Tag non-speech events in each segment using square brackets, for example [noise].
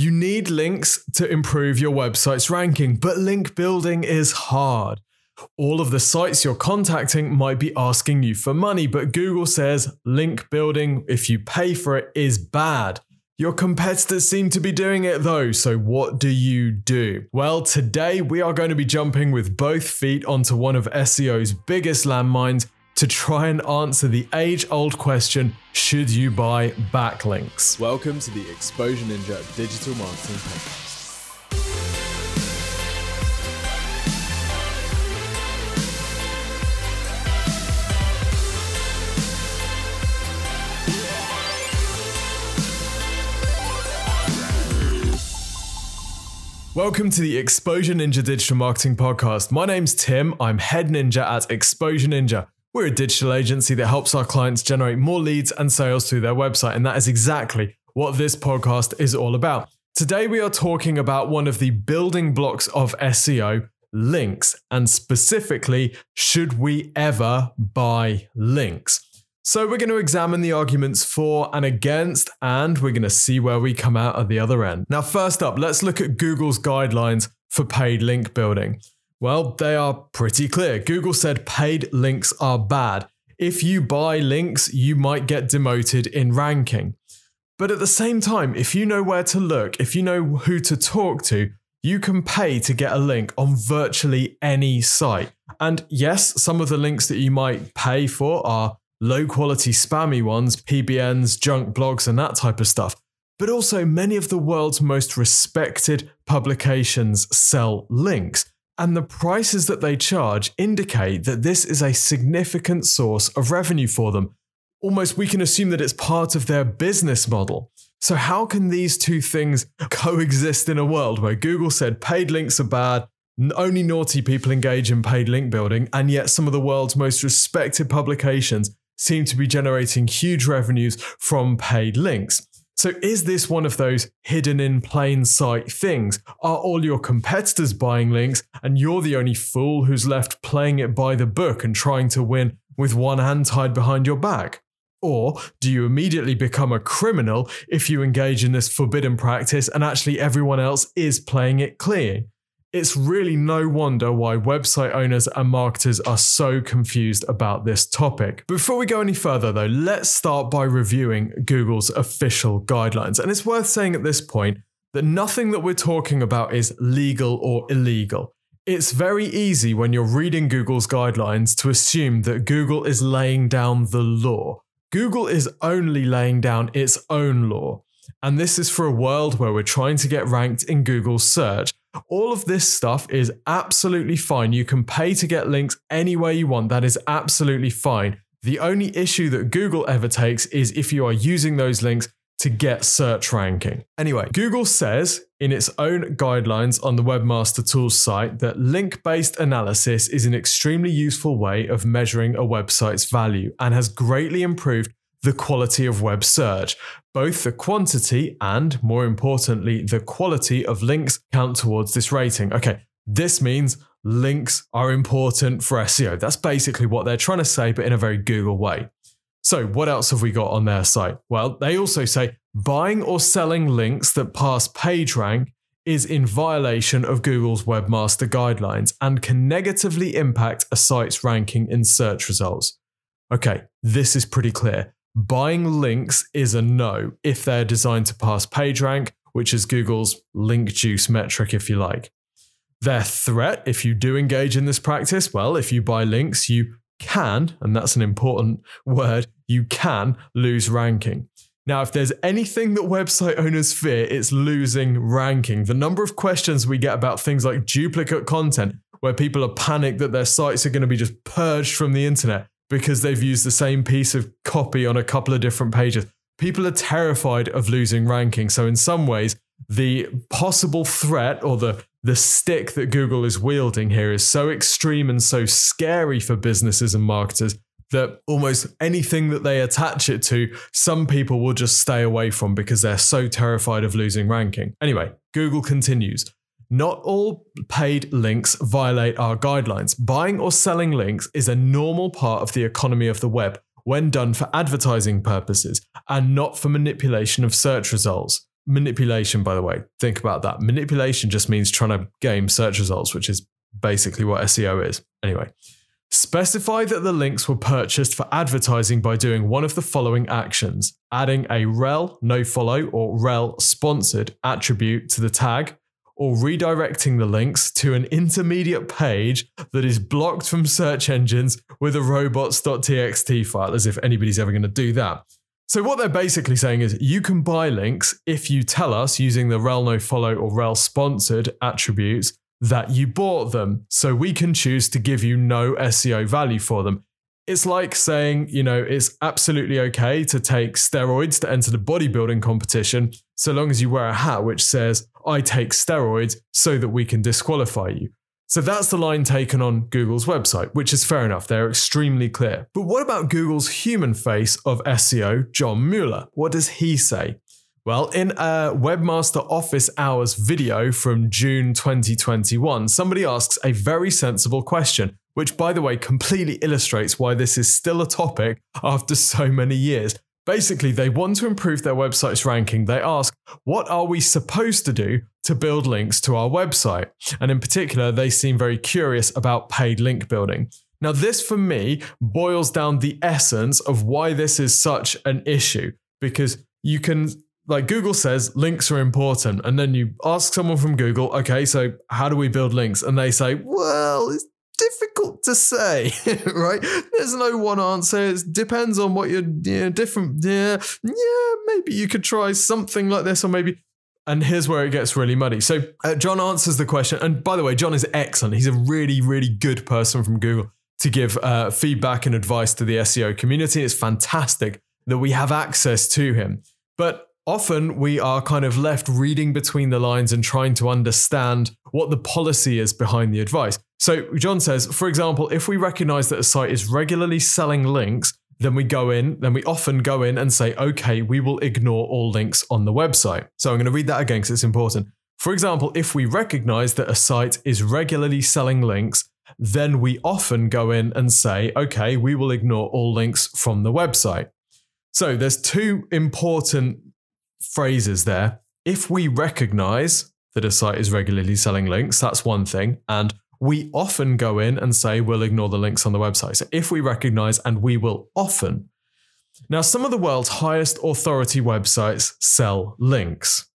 You need links to improve your website's ranking, but link building is hard. All of the sites you're contacting might be asking you for money, but Google says link building, if you pay for it, is bad. Your competitors seem to be doing it though, so what do you do? Well, today we are going to be jumping with both feet onto one of SEO's biggest landmines to try and answer the age old question should you buy backlinks? Welcome to the Exposure Ninja Digital Marketing Podcast. Welcome to the Exposure Ninja Digital Marketing Podcast. My name's Tim. I'm head ninja at Exposure Ninja. We're a digital agency that helps our clients generate more leads and sales through their website, and that is exactly what this podcast is all about. Today, we are talking about one of the building blocks of SEO links, and specifically, should we ever buy links? So, we're going to examine the arguments for and against, and we're going to see where we come out at the other end. Now, first up, let's look at Google's guidelines for paid link building. Well, they are pretty clear. Google said paid links are bad. If you buy links, you might get demoted in ranking. But at the same time, if you know where to look, if you know who to talk to, you can pay to get a link on virtually any site. And yes, some of the links that you might pay for are low quality spammy ones, PBNs, junk blogs, and that type of stuff. But also, many of the world's most respected publications sell links, and the prices that they charge indicate that this is a significant source of revenue for them. Almost, we can assume that it's part of their business model. So, how can these two things [laughs] coexist in a world where Google said paid links are bad, only naughty people engage in paid link building, and yet some of the world's most respected publications seem to be generating huge revenues from paid links. So, is this one of those hidden in plain sight things? Are all your competitors buying links and you're the only fool who's left playing it by the book and trying to win with one hand tied behind your back? Or do you immediately become a criminal if you engage in this forbidden practice and actually everyone else is playing it clean? It's really no wonder why website owners and marketers are so confused about this topic. Before we go any further, though, let's start by reviewing Google's official guidelines. And it's worth saying at this point that nothing that we're talking about is legal or illegal. It's very easy when you're reading Google's guidelines to assume that Google is laying down the law. Google is only laying down its own law. And this is for a world where we're trying to get ranked in Google's search all of this stuff is absolutely fine. You can pay to get links anywhere you want. That is absolutely fine. The only issue that Google ever takes is if you are using those links to get search ranking. Anyway, Google says in its own guidelines on the Webmaster Tools site that link based analysis is an extremely useful way of measuring a website's value and has greatly improved the quality of web search. Both the quantity and, more importantly, the quality of links count towards this rating. Okay, this means links are important for SEO. That's basically what they're trying to say, but in a very Google way. So, what else have we got on their site? Well, they also say buying or selling links that pass PageRank is in violation of Google's webmaster guidelines and can negatively impact a site's ranking in search results. Okay, this is pretty clear. Buying links is a no if they're designed to pass PageRank, which is Google's link juice metric, if you like. Their threat, if you do engage in this practice, well, if you buy links, you can, and that's an important [laughs] word, you can lose ranking. Now, if there's anything that website owners fear, it's losing ranking. The number of questions we get about things like duplicate content, where people are panicked that their sites are going to be just purged from the internet, because they've used the same piece of copy on a couple of different pages. People are terrified of losing ranking. So, in some ways, the possible threat or the the stick that Google is wielding here is so extreme and so scary for businesses and marketers that almost anything that they attach it to, some people will just stay away from because they're so terrified of losing ranking. Anyway, Google continues. Not all paid links violate our guidelines. Buying or selling links is a normal part of the economy of the web when done for advertising purposes and not for manipulation of search results. manipulation, by the way. Think about that. Manipulation just means trying to game search results, which is basically what SEO is. Anyway, specify that the links were purchased for advertising by doing one of the following actions adding a rel no follow or rel sponsored attribute to the tag or redirecting the links to an intermediate page that is blocked from search engines with a robots.txt file, as if anybody's ever going to do that. So, what they're basically saying is you can buy links if you tell us using the rel no follow or rel sponsored attributes that you bought them. So, we can choose to give you no SEO value for them. It's like saying, you know, it's absolutely okay to take steroids to enter the bodybuilding competition so long as you wear a hat which says, I take steroids so that we can disqualify you. So that's the line taken on Google's website, which is fair enough. They're extremely clear. But what about Google's human face of SEO, John Mueller? What does he say? Well, in a Webmaster Office Hours video from June 2021, somebody asks a very sensible question, which, by the way, completely illustrates why this is still a topic after so many years. Basically, they want to improve their website's ranking. They ask, what are we supposed to do to build links to our website? And in particular, they seem very curious about paid link building. Now, this for me boils down the essence of why this is such an issue because you can, like Google says, links are important. And then you ask someone from Google, okay, so how do we build links? And they say, well, it's difficult to say, [laughs] right? There's no one answer. It depends on what you're different. Yeah, yeah, maybe you could try something like this, or maybe. And here's where it gets really muddy. So uh, John answers the question. And by the way, John is excellent. He's a really, really good person from Google to give uh, feedback and advice to the SEO community. It's fantastic that we have access to him. But often we are kind of left reading between the lines and trying to understand what the policy is behind the advice. So John says, for example, if we recognize that a site is regularly selling links, then we go in, then we often go in and say, okay, we will ignore all links on the website. So I'm going to read that again because it's important. For example, if we recognize that a site is regularly selling links, then we often go in and say, okay, we will ignore all links from the website. So there's two important phrases there. If we recognize that a site is regularly selling links, that's one thing. And we often go in and say we'll ignore the links on the website. So if we recognize and we will often. Now, some of the world's highest authority websites sell links.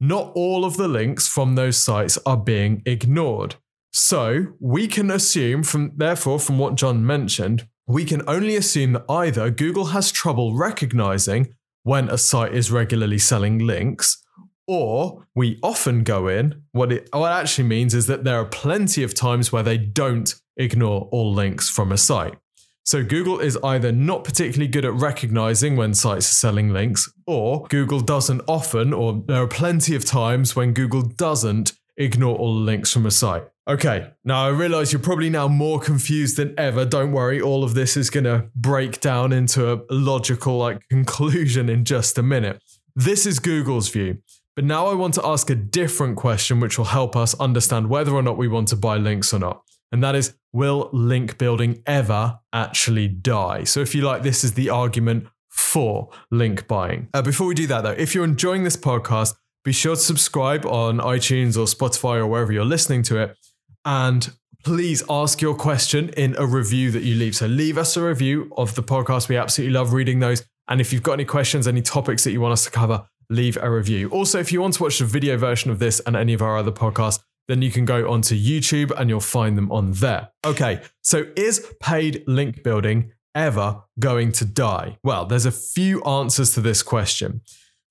Not all of the links from those sites are being ignored. So we can assume from therefore from what John mentioned, we can only assume that either Google has trouble recognizing when a site is regularly selling links, or we often go in. What it, what actually means is that there are plenty of times where they don't ignore all links from a site. So Google is either not particularly good at recognizing when sites are selling links, or Google doesn't often, or there are plenty of times when Google doesn't ignore all links from a site. Okay, now I realize you're probably now more confused than ever. Don't worry, all of this is going to break down into a logical like conclusion in just a minute. This is Google's view. But now I want to ask a different question which will help us understand whether or not we want to buy links or not. And that is will link building ever actually die? So if you like this is the argument for link buying. Uh, before we do that though, if you're enjoying this podcast, be sure to subscribe on iTunes or Spotify or wherever you're listening to it and please ask your question in a review that you leave. So leave us a review of the podcast. We absolutely love reading those. And if you've got any questions, any topics that you want us to cover, leave a review. Also, if you want to watch the video version of this and any of our other podcasts, then you can go onto YouTube and you'll find them on there. Okay, so is paid link building ever going to die? Well, there's a few answers to this question.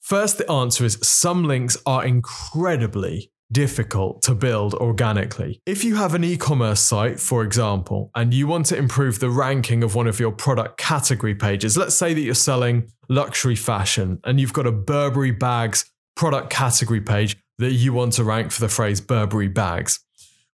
First, the answer is some links are incredibly difficult to build organically. If you have an e commerce site, for example, and you want to improve the ranking of one of your product category pages, let's say that you're selling luxury fashion and you've got a Burberry bags product category page that you want to rank for the phrase Burberry bags.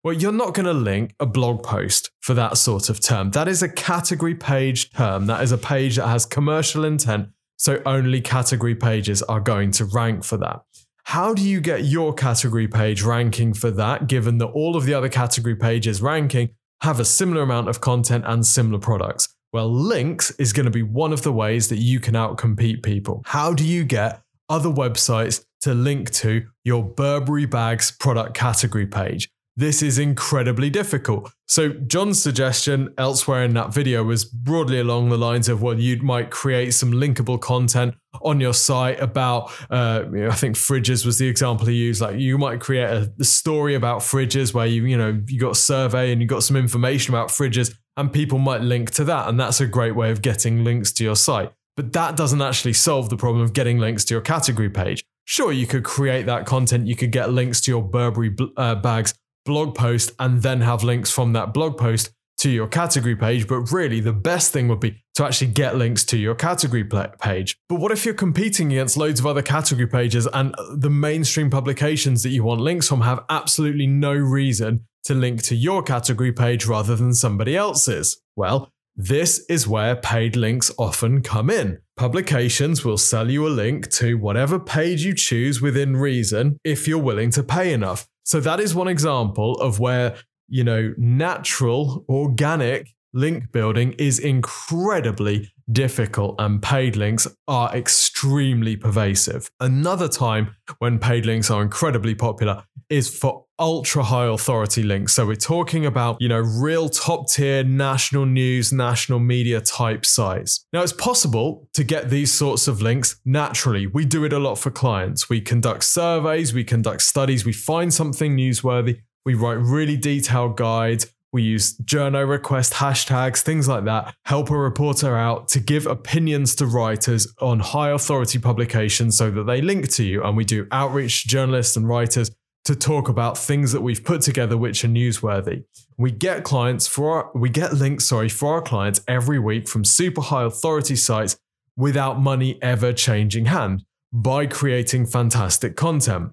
Well, you're not going to link a blog post for that sort of term. That is a category page term. That is a page that has commercial intent. So only category pages are going to rank for that. How do you get your category page ranking for that, given that all of the other category pages ranking have a similar amount of content and similar products? Well, links is going to be one of the ways that you can outcompete people. How do you get other websites to link to your Burberry bags product category page. This is incredibly difficult. So, John's suggestion elsewhere in that video was broadly along the lines of well, you might create some linkable content on your site about, uh, I think fridges was the example he used. Like, you might create a, a story about fridges where you, you know, you got a survey and you got some information about fridges, and people might link to that. And that's a great way of getting links to your site. But that doesn't actually solve the problem of getting links to your category page. Sure, you could create that content, you could get links to your Burberry uh, bags blog post and then have links from that blog post to your category page. But really, the best thing would be to actually get links to your category page. But what if you're competing against loads of other category pages and the mainstream publications that you want links from have absolutely no reason to link to your category page rather than somebody else's? Well, this is where paid links often come in. Publications will sell you a link to whatever page you choose within reason if you're willing to pay enough. So that is one example of where, you know, natural, organic link building is incredibly difficult and paid links are extremely pervasive. Another time when paid links are incredibly popular is for ultra high authority links. So we're talking about, you know, real top tier national news, national media type sites. Now it's possible to get these sorts of links naturally. We do it a lot for clients. We conduct surveys, we conduct studies, we find something newsworthy, we write really detailed guides, we use journo request hashtags, things like that, help a reporter out to give opinions to writers on high authority publications so that they link to you. And we do outreach to journalists and writers to talk about things that we've put together which are newsworthy. We get clients for our, we get links, sorry, for our clients every week from super high authority sites without money ever changing hand by creating fantastic content.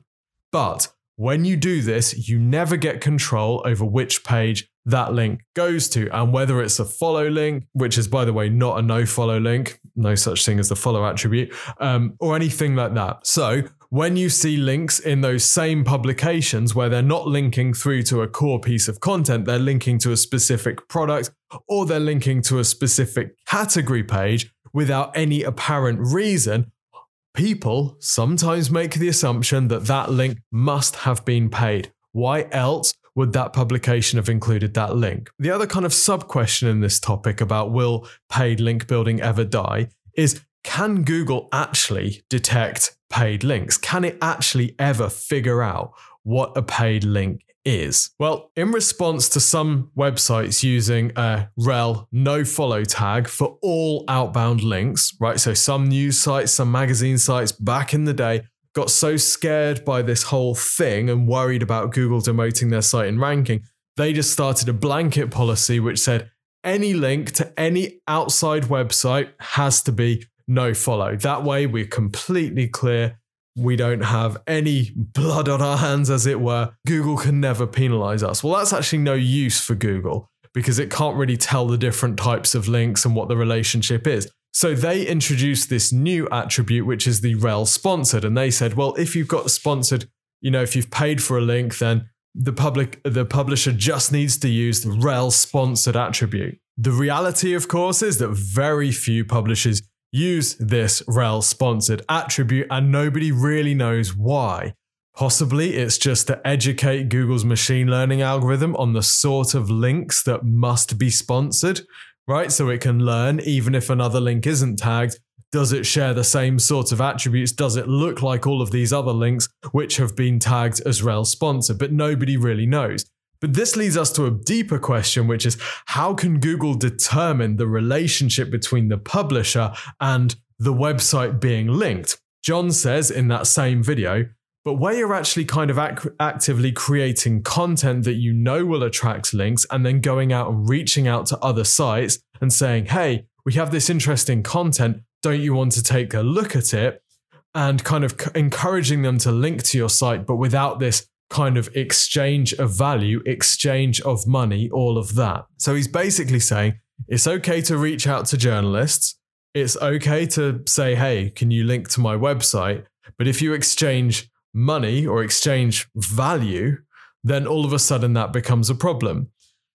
But when you do this, you never get control over which page that link goes to and whether it's a follow link, which is, by the way, not a no follow link, no such thing as the follow attribute, um, or anything like that. So, when you see links in those same publications where they're not linking through to a core piece of content, they're linking to a specific product or they're linking to a specific category page without any apparent reason, people sometimes make the assumption that that link must have been paid. Why else would that publication have included that link? The other kind of sub question in this topic about will paid link building ever die is can Google actually detect paid links? Can it actually ever figure out what a paid link is? Well, in response to some websites using a rel no follow tag for all outbound links, right? So some news sites, some magazine sites back in the day got so scared by this whole thing and worried about Google demoting their site in ranking, they just started a blanket policy which said any link to any outside website has to be no follow. That way, we're completely clear. We don't have any blood on our hands, as it were. Google can never penalize us. Well, that's actually no use for Google because it can't really tell the different types of links and what the relationship is. So they introduced this new attribute, which is the rel sponsored. And they said, well, if you've got sponsored, you know, if you've paid for a link, then the public the publisher just needs to use the rel sponsored attribute. The reality, of course, is that very few publishers use this rel sponsored attribute and nobody really knows why. Possibly it's just to educate Google's machine learning algorithm on the sort of links that must be sponsored, right? So it can learn even if another link isn't tagged. Does it share the same sort of attributes? Does it look like all of these other links which have been tagged as rel sponsor? But nobody really knows. But this leads us to a deeper question, which is how can Google determine the relationship between the publisher and the website being linked? John says in that same video, but where you're actually kind of ac- actively creating content that you know will attract links and then going out and reaching out to other sites and saying, hey, we have this interesting content. Don't you want to take a look at it? And kind of c- encouraging them to link to your site, but without this kind of exchange of value, exchange of money, all of that. So he's basically saying it's okay to reach out to journalists. It's okay to say, hey, can you link to my website? But if you exchange money or exchange value, then all of a sudden that becomes a problem.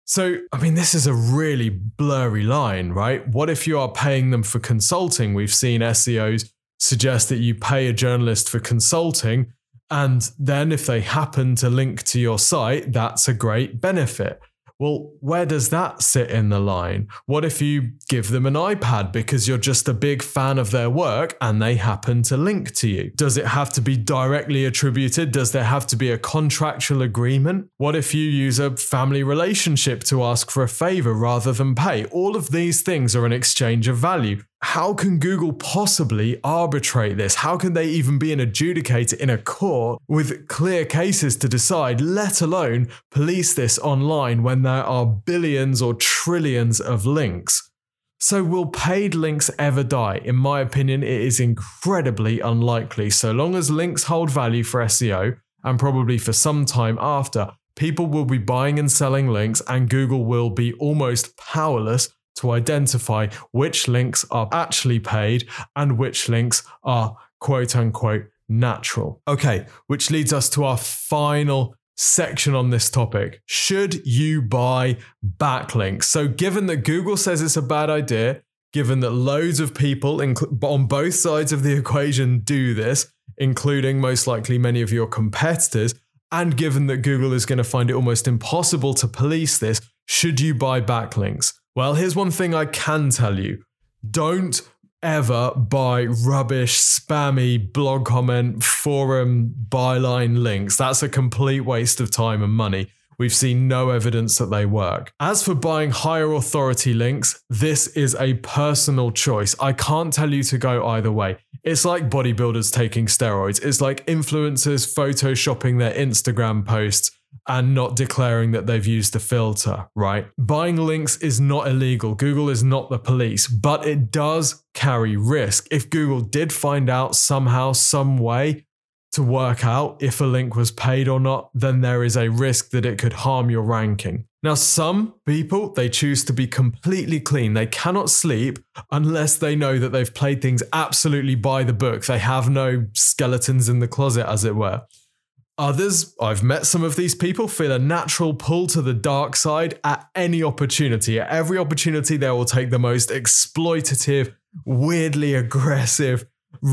So, I mean, this is a really blurry line, right? What if you are paying them for consulting? We've seen SEOs suggest that you pay a journalist for consulting. And then if they happen to link to your site, that's a great benefit. Well, where does that sit in the line? What if you give them an iPad because you're just a big fan of their work and they happen to link to you? Does it have to be directly attributed? Does there have to be a contractual agreement? What if you use a family relationship to ask for a favor rather than pay? All of these things are an exchange of value how can Google possibly arbitrate this? How can they even be an adjudicator in a court with clear cases to decide, let alone police this online when there are billions or trillions of links? So, will paid links ever die? In my opinion, it is incredibly unlikely. So long as links hold value for SEO and probably for some time after, people will be buying and selling links, and Google will be almost powerless to identify which links are actually paid and which links are quote unquote natural. Okay, which leads us to our final section on this topic. Should you buy backlinks? So, given that Google says it's a bad idea, given that loads of people on both sides of the equation do this, including most likely many of your competitors, and given that Google is going to find it almost impossible to police this, should you buy backlinks? Well, here's one thing I can tell you don't ever buy rubbish, spammy blog comment, forum, byline links. That's a complete waste of time and money. We've seen no evidence that they work. As for buying higher authority links, this is a personal choice. I can't tell you to go either way. It's like bodybuilders taking steroids, it's like influencers photoshopping their Instagram posts and not declaring that they've used a filter, right? Buying links is not illegal. Google is not the police, but it does carry risk. If Google did find out somehow, some way to work out if a link was paid or not, then there is a risk that it could harm your ranking. Now, some people, they choose to be completely clean. They cannot sleep unless they know that they've played things absolutely by the book. They have no skeletons in the closet, as it were. Others, I've met some of these people, feel a natural pull to the dark side at any opportunity. At every opportunity, they will take the most exploitative, weirdly aggressive,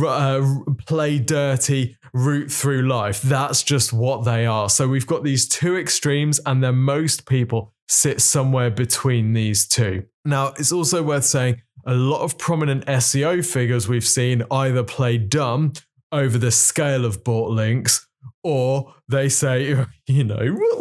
uh, play dirty route through life. That's just what they are. So we've got these two extremes, and then most people sit somewhere between these two. Now, it's also worth saying a lot of prominent SEO figures we've seen either play dumb over the scale of bought links or they say, [laughs] you know, [laughs]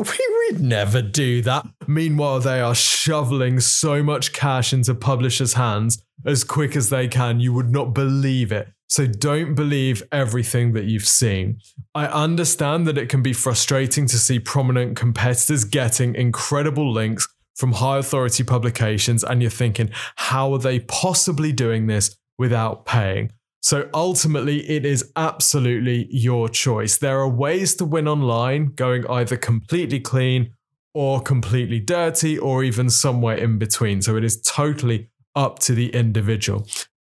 we'd never do that. Meanwhile, they are shoveling so much cash into publishers' hands as quick as they can. You would not believe it. So don't believe everything that you've seen. I understand that it can be frustrating to see prominent competitors getting incredible links from high authority publications, and you're thinking, how are they possibly doing this without paying? So ultimately, it is absolutely your choice. There are ways to win online going either completely clean or completely dirty or even somewhere in between. So it is totally up to the individual.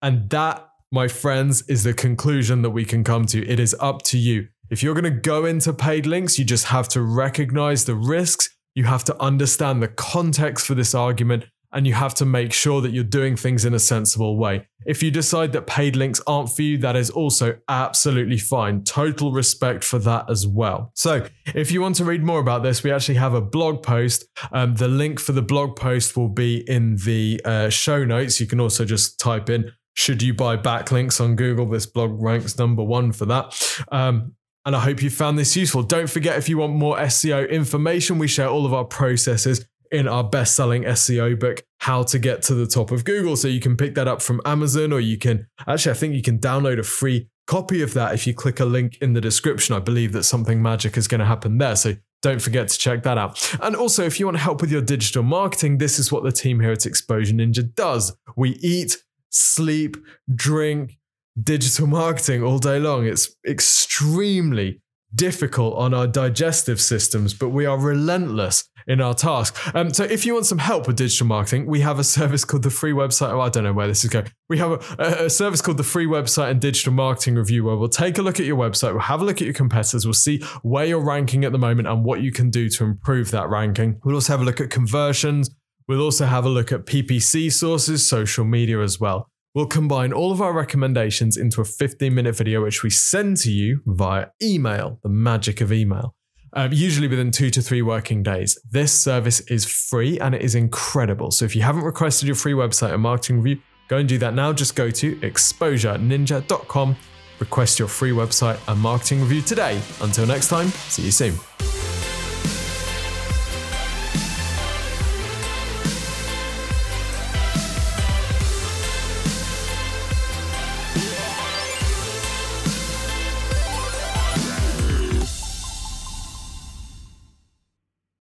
And that, my friends, is the conclusion that we can come to. It is up to you. If you're going to go into paid links, you just have to recognize the risks. You have to understand the context for this argument and you have to make sure that you're doing things in a sensible way. If you decide that paid links aren't for you, that is also absolutely fine. Total respect for that as well. So, if you want to read more about this, we actually have a blog post. Um, the link for the blog post will be in the uh, show notes. You can also just type in should you buy backlinks on Google? This blog ranks number one for that. Um, and I hope you found this useful. Don't forget, if you want more SEO information, we share all of our processes in our best selling SEO book, How to Get to the Top of Google. So you can pick that up from Amazon, or you can actually, I think you can download a free copy of that if you click a link in the description. I believe that something magic is going to happen there. So don't forget to check that out. And also, if you want help with your digital marketing, this is what the team here at Exposure Ninja does. We eat, sleep, drink, digital marketing all day long. It's extremely difficult on our digestive systems, but we are relentless in our task. Um, so if you want some help with digital marketing, we have a [laughs] service called the free website. Oh, I don't know where this is going. We have a, a, service called the free website and digital marketing review where we'll take a look at your website, we'll have a look at your competitors, we'll see where you're ranking at the moment and what you can do to improve that ranking. We'll also have a look at conversions. We'll also have a look at PPC sources, social media as well. We'll combine all of our recommendations into a 15 minute video, which we send to you via email, the magic of email, um, usually within two to three working days. This service is free and it is incredible. So if you haven't requested your free website and marketing review, go and do that now. Just go to exposureninja.com, request your free website and marketing review today. Until next time, see you soon.